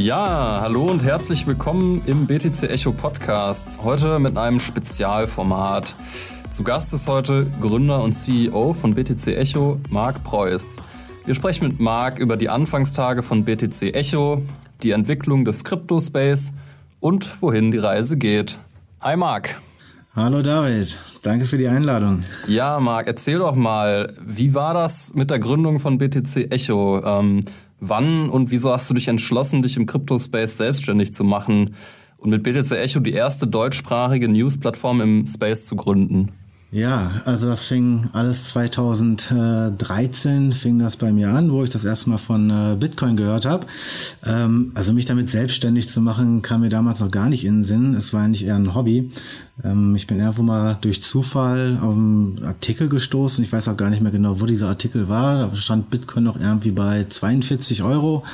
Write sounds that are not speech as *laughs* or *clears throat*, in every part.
Ja, hallo und herzlich willkommen im BTC Echo Podcast. Heute mit einem Spezialformat. Zu Gast ist heute Gründer und CEO von BTC Echo, Marc Preuß. Wir sprechen mit Marc über die Anfangstage von BTC Echo, die Entwicklung des Crypto-Space und wohin die Reise geht. Hi Marc. Hallo David, danke für die Einladung. Ja, Marc, erzähl doch mal, wie war das mit der Gründung von BTC Echo? Ähm, wann und wieso hast du dich entschlossen, dich im Crypto-Space selbstständig zu machen und mit BTC Echo die erste deutschsprachige News-Plattform im Space zu gründen? Ja, also das fing alles 2013 fing das bei mir an, wo ich das erste Mal von äh, Bitcoin gehört habe. Ähm, also mich damit selbstständig zu machen, kam mir damals noch gar nicht in den Sinn. Es war eigentlich eher ein Hobby. Ähm, ich bin irgendwo mal durch Zufall auf einen Artikel gestoßen. Ich weiß auch gar nicht mehr genau, wo dieser Artikel war. Da stand Bitcoin noch irgendwie bei 42 Euro.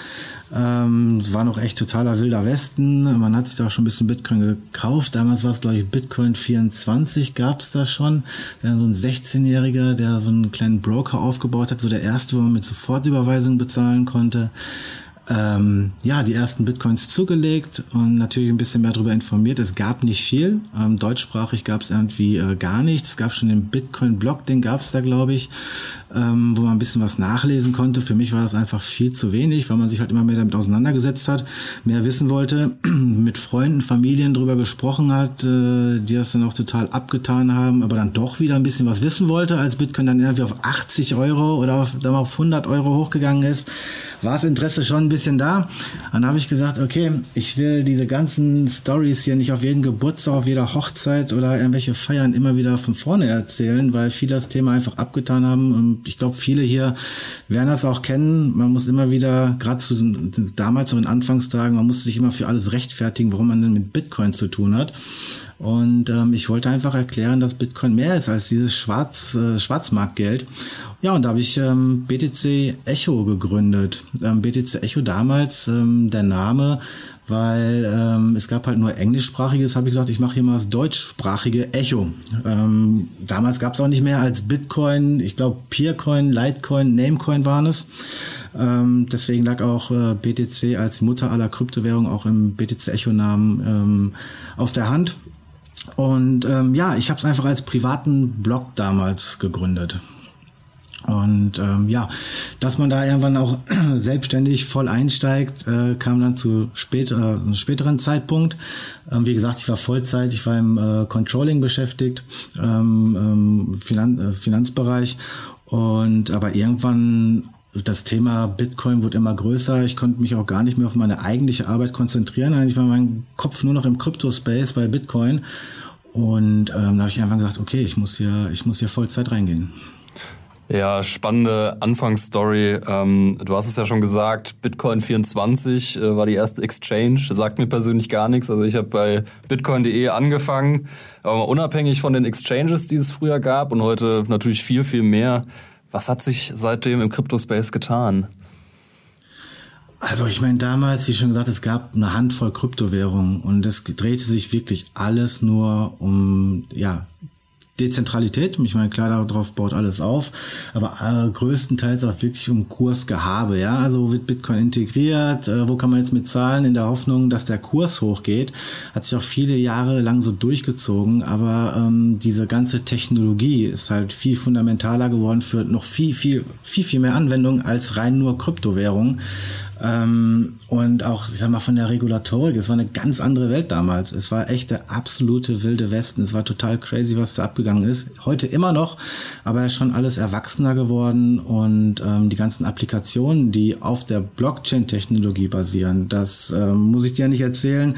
Ähm, war noch echt totaler wilder Westen. Man hat sich da auch schon ein bisschen Bitcoin gekauft. Damals war es, glaube ich, Bitcoin 24 gab es da schon. so ein 16-Jähriger, der so einen kleinen Broker aufgebaut hat. So der erste, wo man mit Sofortüberweisung bezahlen konnte ähm, ja, die ersten Bitcoins zugelegt und natürlich ein bisschen mehr darüber informiert. Es gab nicht viel. Ähm, deutschsprachig gab es irgendwie äh, gar nichts. Es gab schon den Bitcoin-Blog, den gab es da, glaube ich, ähm, wo man ein bisschen was nachlesen konnte. Für mich war das einfach viel zu wenig, weil man sich halt immer mehr damit auseinandergesetzt hat, mehr wissen wollte, *clears throat* mit Freunden, Familien drüber gesprochen hat, äh, die das dann auch total abgetan haben, aber dann doch wieder ein bisschen was wissen wollte, als Bitcoin dann irgendwie auf 80 Euro oder auf, dann auf 100 Euro hochgegangen ist, war das Interesse schon ein bisschen bisschen da. Dann habe ich gesagt, okay, ich will diese ganzen Stories hier nicht auf jeden Geburtstag, auf jeder Hochzeit oder irgendwelche Feiern immer wieder von vorne erzählen, weil viele das Thema einfach abgetan haben. Und ich glaube, viele hier werden das auch kennen. Man muss immer wieder, gerade zu damals so in Anfangstagen, man musste sich immer für alles rechtfertigen, warum man denn mit Bitcoin zu tun hat. Und ähm, ich wollte einfach erklären, dass Bitcoin mehr ist als dieses Schwarz, äh, Schwarzmarktgeld. Ja, und da habe ich ähm, BTC Echo gegründet. Ähm, BTC Echo damals, ähm, der Name, weil ähm, es gab halt nur englischsprachiges, habe ich gesagt, ich mache hier mal das deutschsprachige Echo. Ähm, damals gab es auch nicht mehr als Bitcoin, ich glaube Peercoin, Litecoin, Namecoin waren es. Ähm, deswegen lag auch äh, BTC als Mutter aller Kryptowährungen auch im BTC Echo-Namen ähm, auf der Hand. Und ähm, ja, ich habe es einfach als privaten Blog damals gegründet. Und ähm, ja, dass man da irgendwann auch *clears throat* selbstständig voll einsteigt, äh, kam dann zu spät, äh, einem späteren Zeitpunkt. Ähm, wie gesagt, ich war Vollzeit, ich war im äh, Controlling beschäftigt, ähm, ähm, Finan äh, Finanzbereich. Und aber irgendwann das Thema Bitcoin wurde immer größer. Ich konnte mich auch gar nicht mehr auf meine eigentliche Arbeit konzentrieren. Eigentlich war mein Kopf nur noch im Crypto-Space bei Bitcoin. Und ähm, da habe ich einfach gesagt, okay, ich muss hier, ich muss hier Vollzeit reingehen. Ja, spannende Anfangsstory. Ähm, du hast es ja schon gesagt, Bitcoin 24 äh, war die erste Exchange. Sagt mir persönlich gar nichts. Also ich habe bei bitcoin.de angefangen, aber unabhängig von den Exchanges, die es früher gab und heute natürlich viel, viel mehr. Was hat sich seitdem im Crypto-Space getan? Also ich meine, damals, wie schon gesagt, es gab eine Handvoll Kryptowährungen und es drehte sich wirklich alles nur um ja Dezentralität. Ich meine, klar, darauf baut alles auf, aber äh, größtenteils auch wirklich um Kursgehabe. Ja, also wird Bitcoin integriert? Äh, wo kann man jetzt mit zahlen in der Hoffnung, dass der Kurs hochgeht? Hat sich auch viele Jahre lang so durchgezogen, aber ähm, diese ganze Technologie ist halt viel fundamentaler geworden für noch viel, viel, viel, viel mehr Anwendungen als rein nur Kryptowährungen. Ähm, und auch, ich sag mal, von der Regulatorik, es war eine ganz andere Welt damals. Es war echt der absolute wilde Westen. Es war total crazy, was da abgegangen ist. Heute immer noch, aber schon alles erwachsener geworden und ähm, die ganzen Applikationen, die auf der Blockchain-Technologie basieren, das ähm, muss ich dir nicht erzählen,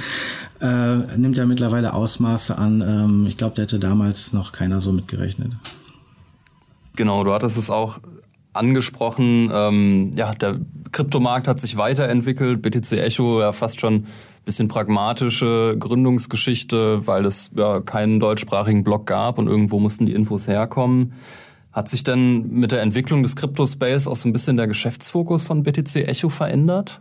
äh, nimmt ja mittlerweile Ausmaße an. Ähm, ich glaube, da hätte damals noch keiner so mitgerechnet. Genau, du hattest es auch angesprochen. Ähm, ja, der Kryptomarkt hat sich weiterentwickelt. BTC Echo ja fast schon ein bisschen pragmatische Gründungsgeschichte, weil es ja keinen deutschsprachigen Blog gab und irgendwo mussten die Infos herkommen. Hat sich denn mit der Entwicklung des Crypto-Space auch so ein bisschen der Geschäftsfokus von BTC Echo verändert?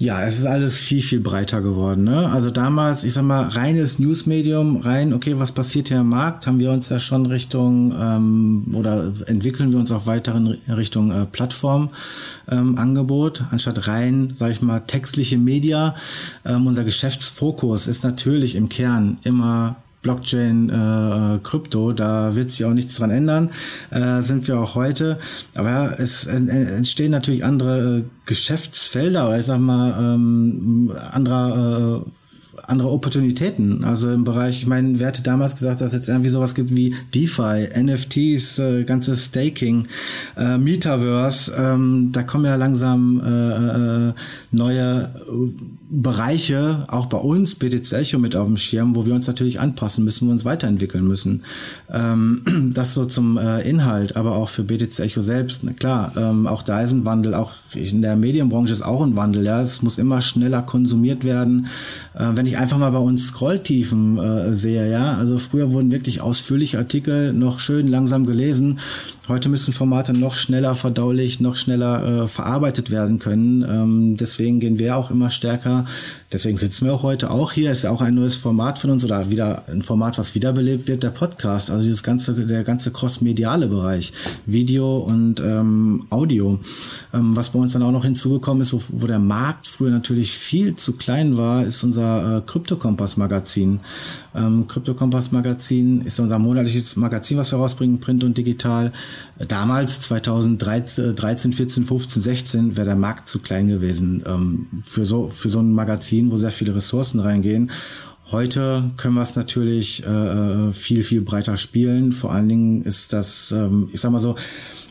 Ja, es ist alles viel, viel breiter geworden. Ne? Also damals, ich sag mal, reines Newsmedium, rein, okay, was passiert hier im Markt, haben wir uns ja schon Richtung ähm, oder entwickeln wir uns auch weiter in Richtung äh, Plattformangebot, ähm, anstatt rein, sag ich mal, textliche Media. Ähm, unser Geschäftsfokus ist natürlich im Kern immer Blockchain, äh, Krypto, da wird sich auch nichts dran ändern, äh, sind wir auch heute. Aber ja, es entstehen natürlich andere äh, Geschäftsfelder oder ich sag mal ähm, anderer äh, andere Opportunitäten. Also im Bereich, ich meine, wer hätte damals gesagt, dass es jetzt irgendwie sowas gibt wie DeFi, NFTs, äh, ganzes Staking, äh, Metaverse, ähm, da kommen ja langsam äh, äh, neue Bereiche, auch bei uns, BTC Echo mit auf dem Schirm, wo wir uns natürlich anpassen müssen, wo wir uns weiterentwickeln müssen. Ähm, *clears throat* das so zum äh, Inhalt, aber auch für BTC Echo selbst. Na klar, ähm, auch da ist ein Wandel, auch in der Medienbranche ist auch ein Wandel. Ja, es muss immer schneller konsumiert werden. Äh, wenn ich einfach mal bei uns Scrolltiefen äh, sehe, ja, also früher wurden wirklich ausführliche Artikel noch schön langsam gelesen. Heute müssen Formate noch schneller verdaulich, noch schneller äh, verarbeitet werden können. Ähm, deswegen gehen wir auch immer stärker. Deswegen sitzen wir auch heute auch hier. Ist ja auch ein neues Format von uns oder wieder ein Format, was wiederbelebt wird, der Podcast. Also dieses ganze, der ganze cross-mediale Bereich, Video und ähm, Audio. Ähm, was bei uns dann auch noch hinzugekommen ist, wo, wo der Markt früher natürlich viel zu klein war, ist unser äh, Krypto-Kompass-Magazin. Ähm, Krypto-Kompass-Magazin ist unser monatliches Magazin, was wir rausbringen, Print und digital. Damals, 2013, 14, 15, 16, wäre der Markt zu klein gewesen ähm, für, so, für so ein Magazin, wo sehr viele Ressourcen reingehen. Heute können wir es natürlich äh, viel, viel breiter spielen. Vor allen Dingen ist das, ähm, ich sag mal so,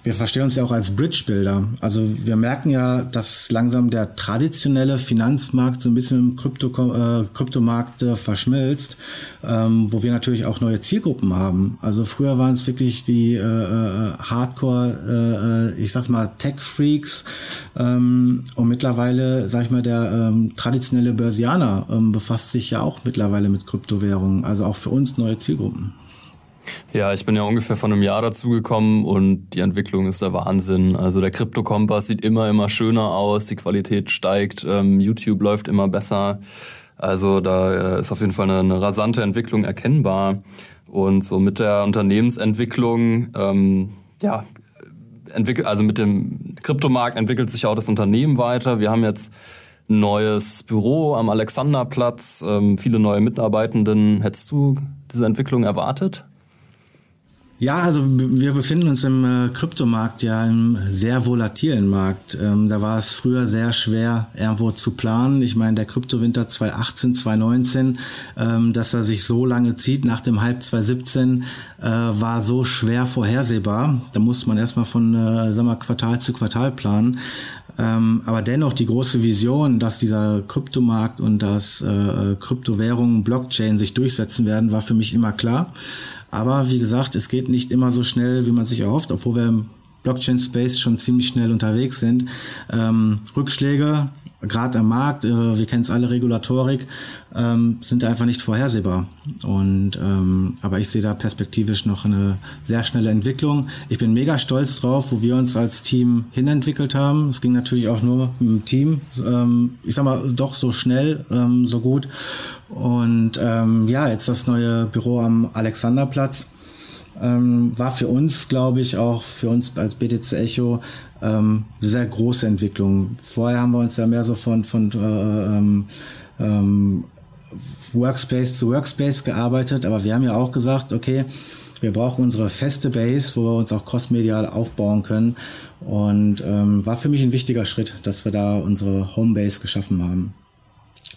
wir verstehen uns ja auch als Bridge-Builder. Also wir merken ja, dass langsam der traditionelle Finanzmarkt so ein bisschen im Krypto, äh, Kryptomarkt äh, verschmilzt, ähm, wo wir natürlich auch neue Zielgruppen haben. Also früher waren es wirklich die äh, äh Hardcore, äh, äh, ich sag's mal, Tech-Freaks ähm, und mittlerweile, sag ich mal, der ähm, traditionelle Börsianer ähm, befasst sich ja auch mittlerweile mit Kryptowährungen. Also auch für uns neue Zielgruppen. Ja, ich bin ja ungefähr von einem Jahr dazugekommen und die Entwicklung ist der Wahnsinn. Also der Krypto-Kompass sieht immer, immer schöner aus, die Qualität steigt, ähm, YouTube läuft immer besser. Also da äh, ist auf jeden Fall eine, eine, rasante Entwicklung erkennbar. Und so mit der Unternehmensentwicklung, ähm, ja, entwickelt, also mit dem Kryptomarkt entwickelt sich auch das Unternehmen weiter. Wir haben jetzt ein neues Büro am Alexanderplatz, ähm, viele neue Mitarbeitenden. Hättest du diese Entwicklung erwartet? Ja, also wir befinden uns im äh, Kryptomarkt ja im sehr volatilen Markt. Ähm, da war es früher sehr schwer, irgendwo zu planen. Ich meine, der Kryptowinter 2018, 2019, ähm, dass er sich so lange zieht nach dem Hype 2017, äh, war so schwer vorhersehbar. Da musste man erstmal von, äh, sag mal, Quartal zu Quartal planen. Ähm, aber dennoch die große Vision, dass dieser Kryptomarkt und dass äh, Kryptowährungen, Blockchain sich durchsetzen werden, war für mich immer klar. Aber wie gesagt, es geht nicht immer so schnell, wie man sich erhofft, obwohl wir im Blockchain-Space schon ziemlich schnell unterwegs sind. Ähm, Rückschläge gerade am Markt, äh, wir kennen es alle, Regulatorik, ähm, sind einfach nicht vorhersehbar. Und ähm, aber ich sehe da perspektivisch noch eine sehr schnelle Entwicklung. Ich bin mega stolz drauf, wo wir uns als Team hinentwickelt haben. Es ging natürlich auch nur mit dem Team. Ähm, ich sag mal, doch so schnell, ähm, so gut. Und ähm, ja, jetzt das neue Büro am Alexanderplatz ähm, war für uns, glaube ich, auch für uns als BTC Echo ähm, sehr große Entwicklung. Vorher haben wir uns ja mehr so von, von äh, ähm, ähm, Workspace zu Workspace gearbeitet, aber wir haben ja auch gesagt, okay, wir brauchen unsere feste Base, wo wir uns auch crossmedial aufbauen können. Und ähm, war für mich ein wichtiger Schritt, dass wir da unsere Homebase geschaffen haben.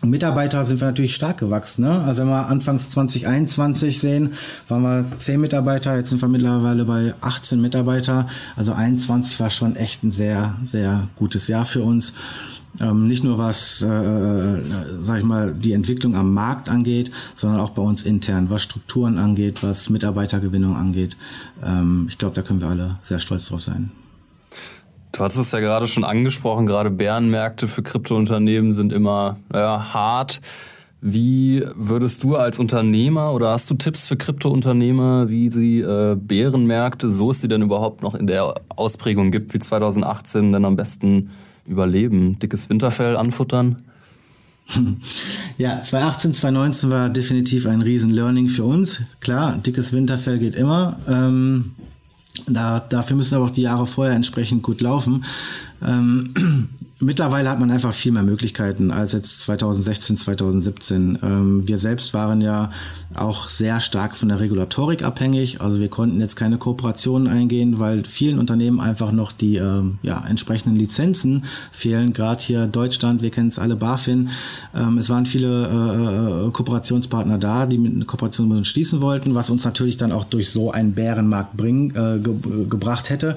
Mitarbeiter sind wir natürlich stark gewachsen. Ne? Also wenn wir anfangs 2021 sehen, waren wir 10 Mitarbeiter, jetzt sind wir mittlerweile bei 18 Mitarbeiter. Also 21 war schon echt ein sehr, sehr gutes Jahr für uns. Ähm, nicht nur was, äh, sag ich mal, die Entwicklung am Markt angeht, sondern auch bei uns intern, was Strukturen angeht, was Mitarbeitergewinnung angeht. Ähm, ich glaube, da können wir alle sehr stolz drauf sein. Du hast es ja gerade schon angesprochen, gerade Bärenmärkte für Kryptounternehmen sind immer ja, hart. Wie würdest du als Unternehmer oder hast du Tipps für Kryptounternehmer, wie sie äh, Bärenmärkte, so es sie denn überhaupt noch in der Ausprägung gibt wie 2018, denn am besten überleben? Dickes Winterfell anfuttern? Ja, 2018, 2019 war definitiv ein riesen Learning für uns. Klar, dickes Winterfell geht immer. Ähm, da, dafür müssen aber auch die Jahre vorher entsprechend gut laufen. Ähm, *clears throat* Mittlerweile hat man einfach viel mehr Möglichkeiten als jetzt 2016, 2017. Ähm, wir selbst waren ja auch sehr stark von der Regulatorik abhängig. Also wir konnten jetzt keine Kooperationen eingehen, weil vielen Unternehmen einfach noch die ähm, ja, entsprechenden Lizenzen fehlen. Gerade hier Deutschland, wir kennen es alle BaFin. Ähm, es waren viele äh, äh, Kooperationspartner da, die mit einer Kooperation mit uns schließen wollten, was uns natürlich dann auch durch so einen Bärenmarkt bringen, äh, ge gebracht hätte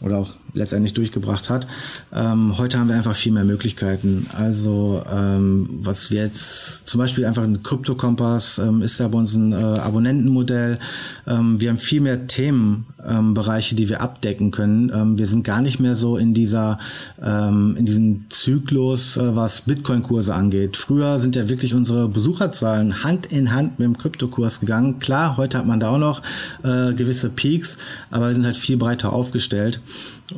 oder auch letztendlich durchgebracht hat. Ähm, heute haben wir einfach viel mehr Möglichkeiten. Also ähm, was wir jetzt zum Beispiel einfach ein Krypto-Kompass ähm, ist ja bei uns ein äh, Abonnentenmodell. Ähm, wir haben viel mehr Themenbereiche, die wir abdecken können. Ähm, wir sind gar nicht mehr so in dieser ähm, in diesem Zyklus, äh, was Bitcoin-Kurse angeht. Früher sind ja wirklich unsere Besucherzahlen Hand in Hand mit dem Kryptokurs gegangen. Klar, heute hat man da auch noch äh, gewisse Peaks, aber wir sind halt viel breiter aufgestellt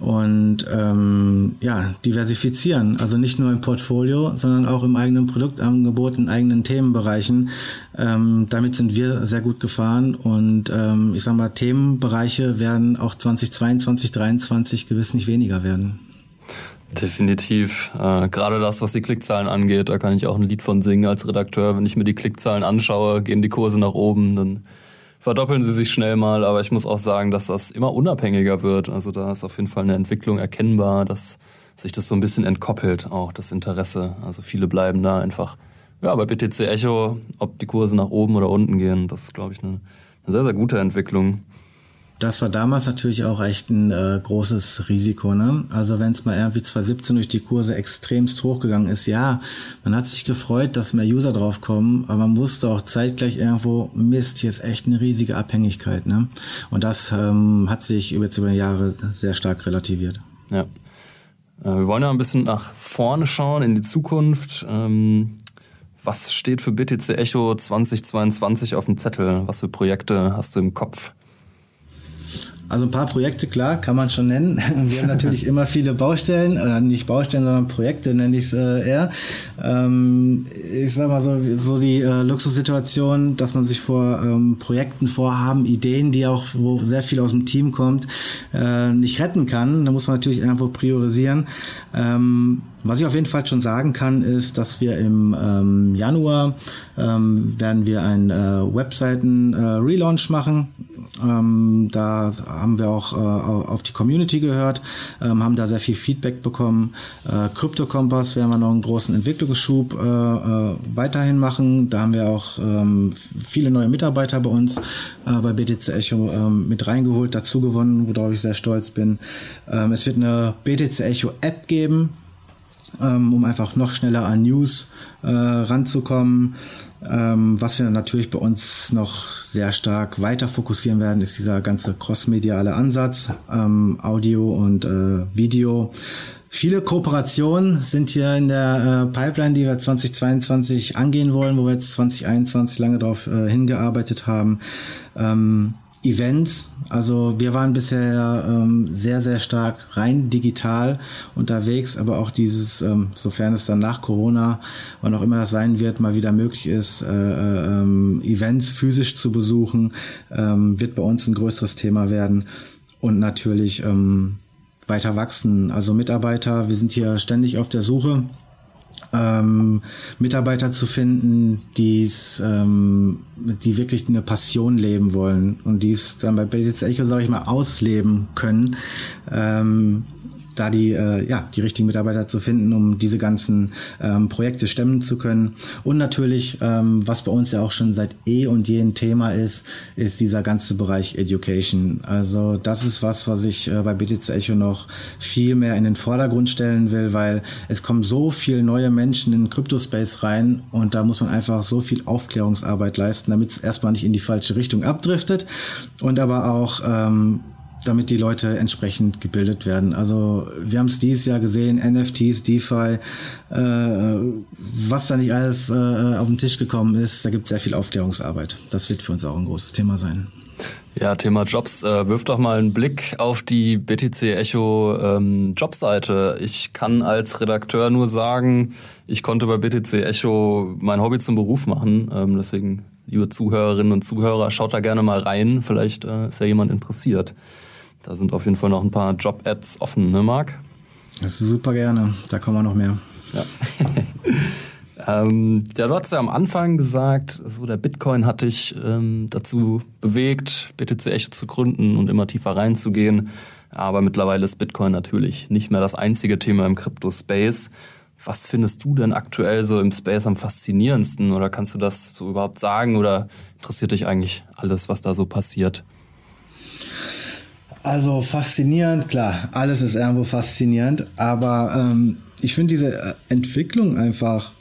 und ähm, ja, diversifizieren. Also nicht nur im Portfolio, sondern auch im eigenen Produktangebot, in eigenen Themenbereichen. Ähm, damit sind wir sehr gut gefahren und ähm, ich sag mal, Themenbereiche werden auch 2022, 2023 gewiss nicht weniger werden. Definitiv. Äh, Gerade das, was die Klickzahlen angeht, da kann ich auch ein Lied von singen als Redakteur. Wenn ich mir die Klickzahlen anschaue, gehen die Kurse nach oben, dann verdoppeln sie sich schnell mal, aber ich muss auch sagen, dass das immer unabhängiger wird. Also da ist auf jeden Fall eine Entwicklung erkennbar, dass sich das so ein bisschen entkoppelt, auch das Interesse. Also viele bleiben da einfach, ja, bei BTC Echo, ob die Kurse nach oben oder unten gehen, das ist, glaube ich, eine, eine sehr, sehr gute Entwicklung das war damals natürlich auch echt ein äh, großes Risiko. Ne? Also wenn es mal irgendwie 2017 durch die Kurse extremst hochgegangen ist, ja, man hat sich gefreut, dass mehr User draufkommen, aber man wusste auch zeitgleich irgendwo, Mist, hier ist echt eine riesige Abhängigkeit. Ne? Und das ähm, hat sich über, über Jahre sehr stark relativiert. Ja. Äh, wir wollen ja ein bisschen nach vorne schauen, in die Zukunft. Ähm, was steht für BTC Echo 2022 auf dem Zettel? Was für Projekte hast du im Kopf? Also ein paar Projekte, klar, kann man schon nennen. *laughs* Wir haben natürlich immer viele Baustellen, oder nicht Baustellen, sondern Projekte nenne ich es äh, eher. Ähm, ich sag mal so, so die äh, Luxussituation, dass man sich vor ähm, Projekten, Vorhaben, Ideen, die auch, wo sehr viel aus dem Team kommt, äh, nicht retten kann. Da muss man natürlich irgendwo priorisieren. Ähm, was ich auf jeden Fall schon sagen kann, ist, dass wir im ähm, Januar ähm, werden wir einen äh, Webseiten-Relaunch äh, machen. Ähm, da haben wir auch äh, auf die Community gehört, ähm, haben da sehr viel Feedback bekommen. Äh, Crypto Kompass werden wir noch einen großen Entwicklungsschub äh, äh, weiterhin machen. Da haben wir auch ähm, viele neue Mitarbeiter bei uns äh, bei BTC Echo ähm, mit reingeholt, dazu gewonnen, worauf ich sehr stolz bin. Ähm, es wird eine BTC Echo App geben, ähm, um einfach noch schneller an News äh, ranzukommen. Ähm, was wir natürlich bei uns noch sehr stark weiter fokussieren werden, ist dieser ganze crossmediale Ansatz, ähm, Audio und äh, Video. Viele Kooperationen sind hier in der äh, Pipeline, die wir 2022 angehen wollen, wo wir jetzt 2021 lange darauf äh, hingearbeitet haben. Ähm, Events. Also wir waren bisher ähm, sehr, sehr stark rein digital unterwegs, aber auch dieses, ähm, sofern es dann nach Corona, wann auch immer das sein wird, mal wieder möglich ist, äh, äh, ähm, Events physisch zu besuchen, ähm, wird bei uns ein größeres Thema werden. Und natürlich ähm, weiter wachsen. Also Mitarbeiter, wir sind hier ständig auf der Suche ähm, Mitarbeiter zu finden, die's, ähm, die wirklich eine Passion leben wollen und die es dann bei BTC Echo, sage ich mal, ausleben können. Ähm, da die, äh, ja, die richtigen Mitarbeiter zu finden, um diese ganzen ähm, Projekte stemmen zu können. Und natürlich, ähm, was bei uns ja auch schon seit eh und je ein Thema ist, ist dieser ganze Bereich Education. Also das ist was, was ich äh, bei BTC Echo noch viel mehr in den Vordergrund stellen will, weil es kommen so viele neue Menschen in den Crypto-Space rein und da muss man einfach so viel Aufklärungsarbeit leisten, damit es erstmal nicht in die falsche Richtung abdriftet und aber auch ähm, damit die Leute entsprechend gebildet werden. Also wir haben es dieses Jahr gesehen, NFTs, DeFi, äh, was da nicht alles äh, auf den Tisch gekommen ist, da gibt es sehr viel Aufklärungsarbeit. Das wird für uns auch ein großes Thema sein. Ja, Thema Jobs. Äh, wirf doch mal einen Blick auf die BTC Echo ähm, Jobseite. Ich kann als Redakteur nur sagen, ich konnte bei BTC Echo mein Hobby zum Beruf machen. Ähm, deswegen, liebe Zuhörerinnen und Zuhörer, schaut da gerne mal rein. Vielleicht äh, ist ja jemand interessiert. Da sind auf jeden Fall noch ein paar Job-Ads offen, ne, Marc? Das ist super gerne. Da kommen wir noch mehr. Ja. *laughs* Ähm, ja, du hast ja am Anfang gesagt, so der Bitcoin hat dich ähm, dazu bewegt, BTC Echo zu gründen und immer tiefer reinzugehen. Aber mittlerweile ist Bitcoin natürlich nicht mehr das einzige Thema im Crypto-Space. Was findest du denn aktuell so im Space am faszinierendsten? Oder kannst du das so überhaupt sagen? Oder interessiert dich eigentlich alles, was da so passiert? Also faszinierend, klar, alles ist irgendwo faszinierend, aber ähm, ich finde diese Entwicklung einfach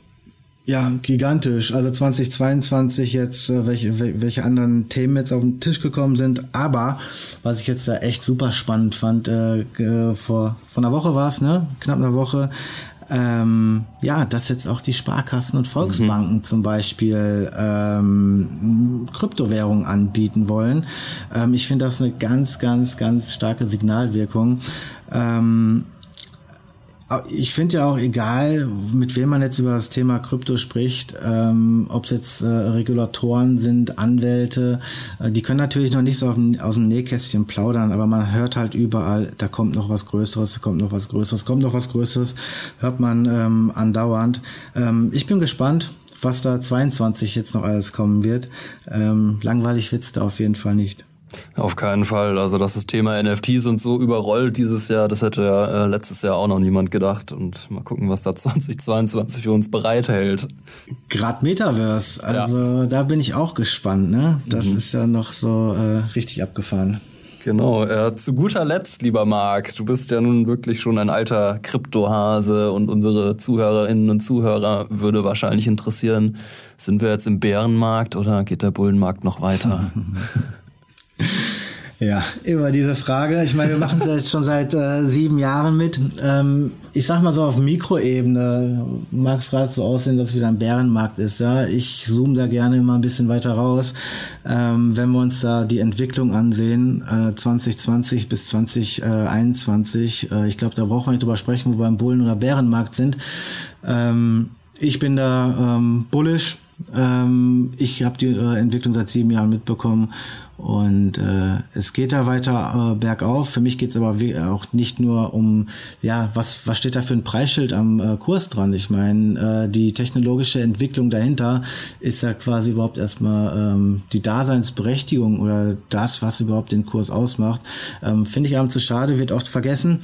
ja, gigantisch. Also 2022 jetzt, äh, welche, welche anderen Themen jetzt auf den Tisch gekommen sind. Aber was ich jetzt da echt super spannend fand, äh, vor, vor einer Woche war es, ne? Knapp einer Woche. Ähm, ja, dass jetzt auch die Sparkassen und Volksbanken mhm. zum Beispiel ähm, Kryptowährungen anbieten wollen. Ähm, ich finde das eine ganz, ganz, ganz starke Signalwirkung. Ähm, ich finde ja auch egal, mit wem man jetzt über das Thema Krypto spricht, ähm, ob es jetzt äh, Regulatoren sind, Anwälte, äh, die können natürlich noch nicht so dem, aus dem Nähkästchen plaudern, aber man hört halt überall, da kommt noch was Größeres, da kommt noch was Größeres, kommt noch was Größeres, hört man ähm, andauernd. Ähm, ich bin gespannt, was da 22 jetzt noch alles kommen wird. Ähm, langweilig wird's da auf jeden Fall nicht. Auf keinen Fall. Also, dass das Thema NFTs und so überrollt dieses Jahr, das hätte ja äh, letztes Jahr auch noch niemand gedacht. Und mal gucken, was da *laughs* 2022 für uns bereithält. Grad Metaverse. Also, ja. da bin ich auch gespannt, ne? Das mhm. ist ja noch so äh, richtig abgefahren. Genau. Äh, zu guter Letzt, lieber Marc, du bist ja nun wirklich schon ein alter Kryptohase und unsere Zuhörerinnen und Zuhörer würde wahrscheinlich interessieren, sind wir jetzt im Bärenmarkt oder geht der Bullenmarkt noch weiter? *laughs* *laughs* Ja, immer diese Frage. Ich meine, wir machen es jetzt schon seit äh, sieben Jahren mit. Ähm, ich sag mal so auf Mikroebene mag es gerade so aussehen, dass es wieder ein Bärenmarkt ist. Ja, ich zoome da gerne immer ein bisschen weiter raus. Ähm, wenn wir uns da die Entwicklung ansehen, äh, 2020 bis 2021, äh, ich glaube, da brauchen wir nicht drüber sprechen, wo wir beim Bullen- oder Bärenmarkt sind. Ähm, ich bin da ähm, bullish. Ähm, ich habe die äh, Entwicklung seit sieben Jahren mitbekommen und äh, es geht da weiter äh, bergauf. Für mich geht es aber auch nicht nur um, ja, was, was steht da für ein Preisschild am äh, Kurs dran? Ich meine, äh, die technologische Entwicklung dahinter ist ja quasi überhaupt erstmal ähm, die Daseinsberechtigung oder das, was überhaupt den Kurs ausmacht. Ähm, Finde ich abends zu schade, wird oft vergessen.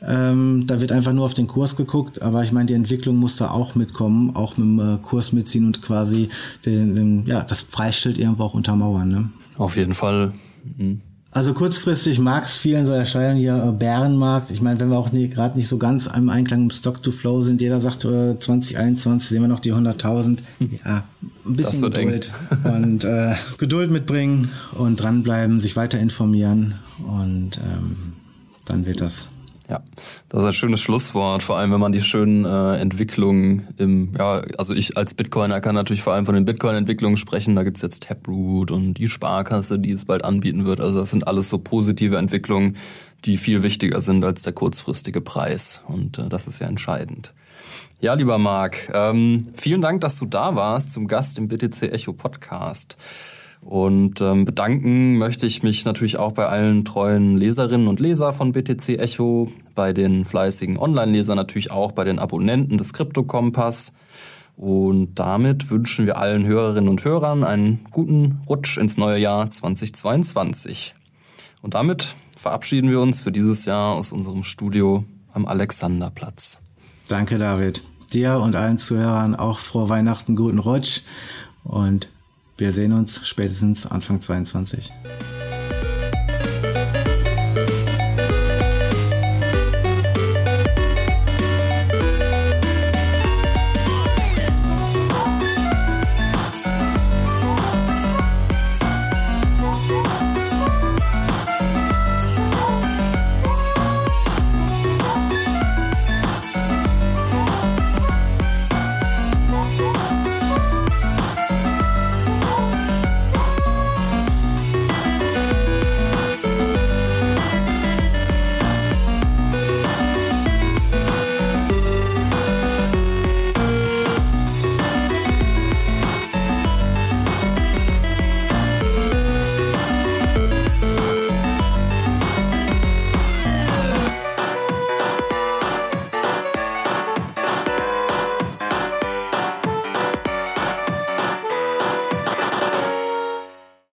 Ähm, da wird einfach nur auf den Kurs geguckt, aber ich meine, die Entwicklung muss da auch mitkommen, auch mit dem äh, Kurs mitziehen und quasi den, den, ja, das Preisschild irgendwo auch untermauern. Ne? Auf jeden Fall. Mhm. Also kurzfristig mag es vielen so erscheinen hier äh, Bärenmarkt. Ich meine, wenn wir auch gerade nicht so ganz im Einklang mit Stock to Flow sind, jeder sagt äh, 2021 sehen wir noch die 100.000. Ja, ein bisschen Geduld und äh, Geduld mitbringen und dranbleiben, sich weiter informieren und ähm, dann wird das ja, das ist ein schönes Schlusswort, vor allem wenn man die schönen äh, Entwicklungen im, ja, also ich als Bitcoiner kann natürlich vor allem von den Bitcoin-Entwicklungen sprechen. Da gibt's jetzt Taproot und die Sparkasse, die es bald anbieten wird. Also das sind alles so positive Entwicklungen, die viel wichtiger sind als der kurzfristige Preis. Und äh, das ist ja entscheidend. Ja, lieber Marc, ähm, vielen Dank, dass du da warst zum Gast im BTC Echo Podcast. Und ähm, bedanken möchte ich mich natürlich auch bei allen treuen Leserinnen und Leser von BTC Echo, bei den fleißigen Online-Lesern natürlich auch, bei den Abonnenten des Krypto-Kompass. Und damit wünschen wir allen Hörerinnen und Hörern einen guten Rutsch ins neue Jahr 2022. Und damit verabschieden wir uns für dieses Jahr aus unserem Studio am Alexanderplatz. Danke, David. Dir und allen Zuhörern auch frohe Weihnachten, guten Rutsch und wir sehen uns spätestens Anfang 22.